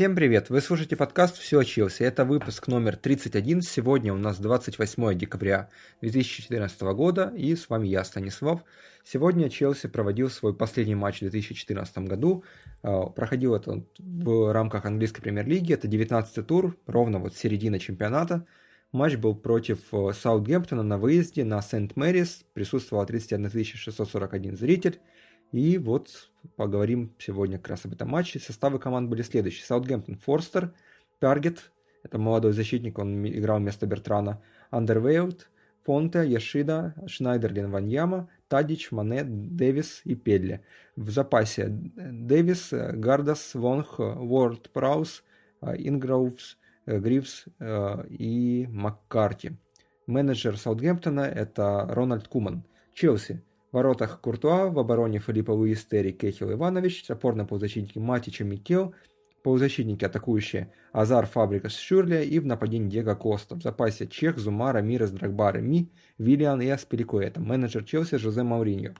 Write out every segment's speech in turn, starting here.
Всем привет! Вы слушаете подкаст «Все Челси». Это выпуск номер 31. Сегодня у нас 28 декабря 2014 года, и с вами я, Станислав. Сегодня Челси проводил свой последний матч в 2014 году. А, проходил это в рамках английской премьер-лиги. Это 19-й тур, ровно вот середина чемпионата. Матч был против э, Саутгемптона на выезде на Сент-Мэрис. Присутствовало 31 641 зритель. И вот поговорим сегодня как раз об этом матче. Составы команд были следующие. Саутгемптон, Форстер, Таргет, это молодой защитник, он играл вместо Бертрана, Андервейлд, Фонте, Яшида, Шнайдерлин, Ваньяма, Тадич, Мане, Дэвис и Педли. В запасе Дэвис, Гардас, Вонг, Уорд Праус, Ингроувс, Гривс и Маккарти. Менеджер Саутгемптона это Рональд Куман. Челси. Воротах Куртуа, в обороне Филиппа Луис Терри, Кехил Иванович, опорные полузащитники Матич и Микел, полузащитники атакующие Азар, Фабрикас, Шюрли и в нападении Диего Коста. В запасе Чех, Зума, Рамирес, Драгбар, Ми, Виллиан и Аспиликуэта. Менеджер Челси Жозе Мауриньо.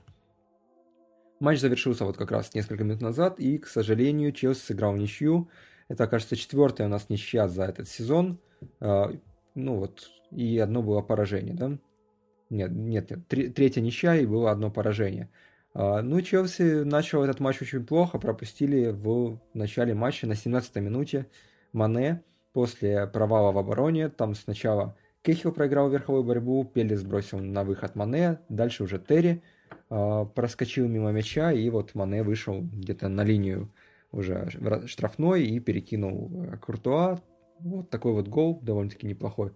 Матч завершился вот как раз несколько минут назад, и, к сожалению, Челси сыграл ничью. Это, кажется, четвертая у нас ничья за этот сезон. А, ну вот, и одно было поражение, да? Нет, нет, третья ничья и было одно поражение. А, ну, Челси начал этот матч очень плохо, пропустили в начале матча на 17-й минуте Мане после провала в обороне. Там сначала Кехил проиграл верховую борьбу, Пелли сбросил на выход Мане, дальше уже Терри э, проскочил мимо мяча, и вот Мане вышел где-то на линию уже штрафной и перекинул э, Куртуа. Вот такой вот гол, довольно-таки неплохой.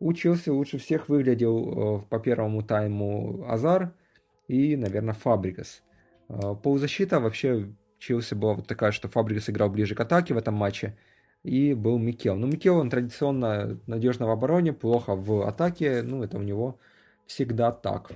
У Челси лучше всех выглядел э, по первому тайму Азар и, наверное, Фабрикас. Э, полузащита вообще Челси была вот такая, что Фабрикас играл ближе к атаке в этом матче, и был Микел. Ну, Микел, он традиционно надежно в обороне, плохо в атаке, ну, это у него всегда так.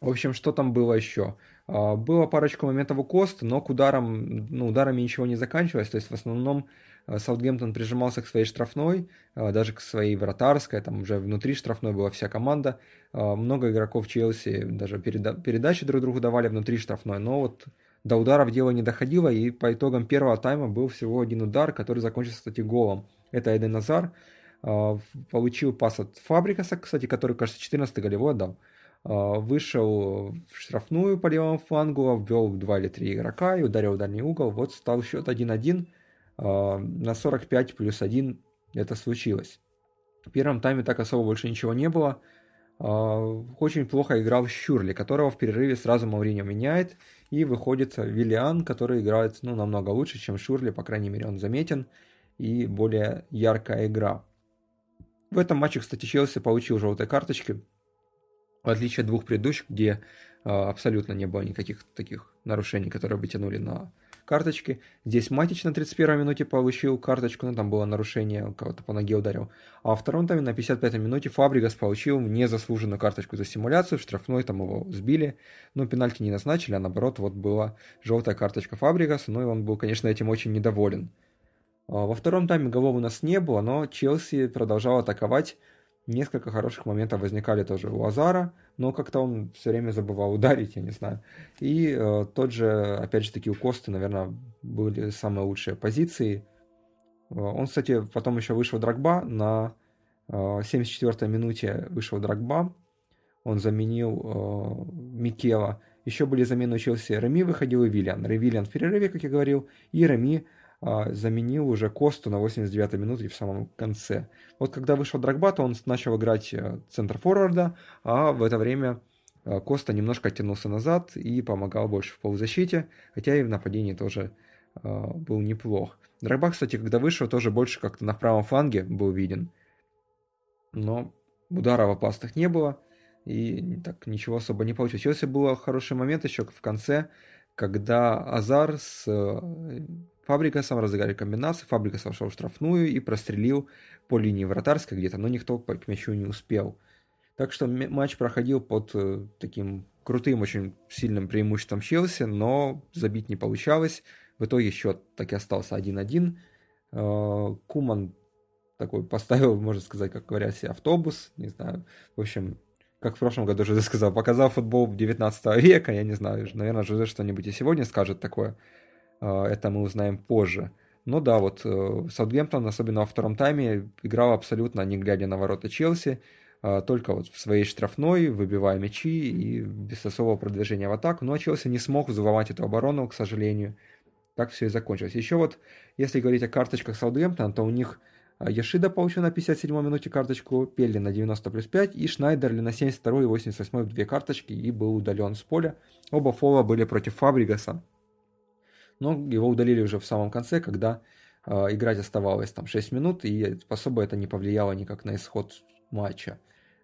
В общем, что там было еще? Э, было парочку моментов у Коста, но к ударам, ну, ударами ничего не заканчивалось, то есть в основном Э, Саутгемптон прижимался к своей штрафной, э, даже к своей вратарской, там уже внутри штрафной была вся команда. Э, много игроков Челси даже переда- передачи друг другу давали внутри штрафной, но вот до ударов дело не доходило, и по итогам первого тайма был всего один удар, который закончился, кстати, голом. Это Эден Назар. Получил пас от Фабрикаса, кстати, который, кажется, 14-й голевой отдал. Вышел в штрафную по левому флангу, ввел два или три игрока и ударил в дальний угол. Вот стал счет 1-1. А, на 45 плюс 1 это случилось. В первом тайме так особо больше ничего не было. А, очень плохо играл Щурли, которого в перерыве сразу Мауриньо меняет, и выходит Виллиан, который играет ну, намного лучше, чем Шурли, по крайней мере он заметен, и более яркая игра. В этом матче, кстати, Челси получил желтые карточки, в отличие от двух предыдущих, где э, абсолютно не было никаких таких нарушений, которые бы тянули на карточки. Здесь Матич на 31 минуте получил карточку, ну там было нарушение, кого-то по ноге ударил. А во втором тайме на 55 минуте Фабригас получил незаслуженную карточку за симуляцию, в штрафной там его сбили, но пенальти не назначили, а наоборот вот была желтая карточка Фабригаса, ну и он был, конечно, этим очень недоволен. А во втором тайме голов у нас не было, но Челси продолжал атаковать Несколько хороших моментов возникали тоже у Азара, но как-то он все время забывал ударить, я не знаю. И э, тот же, опять же таки, у Косты, наверное, были самые лучшие позиции. Э, он, кстати, потом еще вышел Драгба на э, 74-й минуте вышел Драгба. Он заменил э, Микела. Еще были замены у Челси. Реми выходил и Виллиан. Виллиан в перерыве, как я говорил, и Реми заменил уже Косту на 89-й минуте в самом конце. Вот когда вышел Драгбат, он начал играть э, центр форварда, а в это время э, Коста немножко оттянулся назад и помогал больше в полузащите, хотя и в нападении тоже э, был неплох. Драгбат, кстати, когда вышел, тоже больше как-то на правом фланге был виден. Но удара в опасных не было, и так ничего особо не получилось. Челси был хороший момент еще в конце, когда Азар с Фабрика сам разыграли комбинацию, Фабрика вошел в штрафную и прострелил по линии вратарской где-то, но никто к мячу не успел. Так что матч проходил под э, таким крутым, очень сильным преимуществом Челси, но забить не получалось. В итоге счет так и остался 1-1. Э, Куман такой поставил, можно сказать, как говорят, себе автобус, не знаю. В общем, как в прошлом году уже сказал, показал футбол в 19 века, я не знаю, наверное, Жозе что-нибудь и сегодня скажет такое. А, это мы узнаем позже. Но да, вот э, Саутгемптон, особенно во втором тайме, играл абсолютно не глядя на ворота Челси, э, только вот в своей штрафной, выбивая мячи и без особого продвижения в атаку. Но Челси не смог взломать эту оборону, к сожалению. Так все и закончилось. Еще вот, если говорить о карточках Саутгемптона, то у них Яшида получил на 57-й минуте карточку, Пелли на 90 плюс 5 и Шнайдерли на 72 и 88 две карточки и был удален с поля. Оба фола были против Фабригаса но его удалили уже в самом конце, когда э, играть оставалось там 6 минут, и особо это не повлияло никак на исход матча.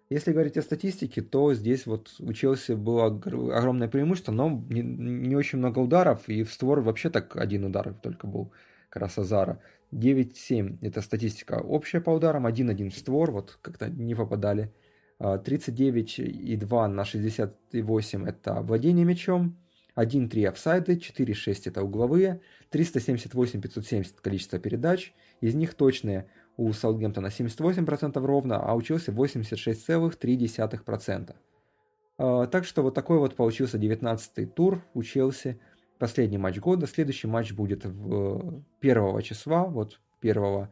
Если говорить о статистике, то здесь вот у Челси было огромное преимущество, но не, не очень много ударов, и в створ вообще так один удар только был Красазара. 9-7 это статистика общая по ударам, 1-1 в створ, вот как-то не попадали. 39,2 а, на 68 это владение мячом, 1-3 офсайды, 4-6 это угловые, 378-570 количество передач, из них точные у Саутгемптона 78% ровно, а у Челси 86,3%. А, так что вот такой вот получился 19-й тур у Челси. Последний матч года. Следующий матч будет в 1 числа, вот 1 а,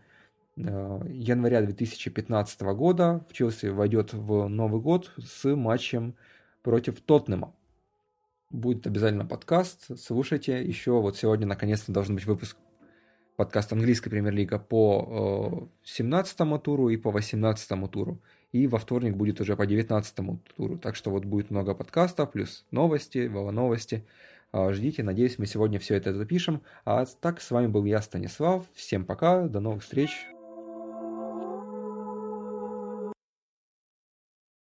января 2015 года. В Челси войдет в Новый год с матчем против Тоттенема будет обязательно подкаст. Слушайте. Еще вот сегодня наконец-то должен быть выпуск подкаста английской премьер-лига по 17 туру и по 18 туру. И во вторник будет уже по 19 туру. Так что вот будет много подкастов, плюс новости, новости. А, ждите, надеюсь, мы сегодня все это запишем. А так, с вами был я, Станислав. Всем пока, до новых встреч.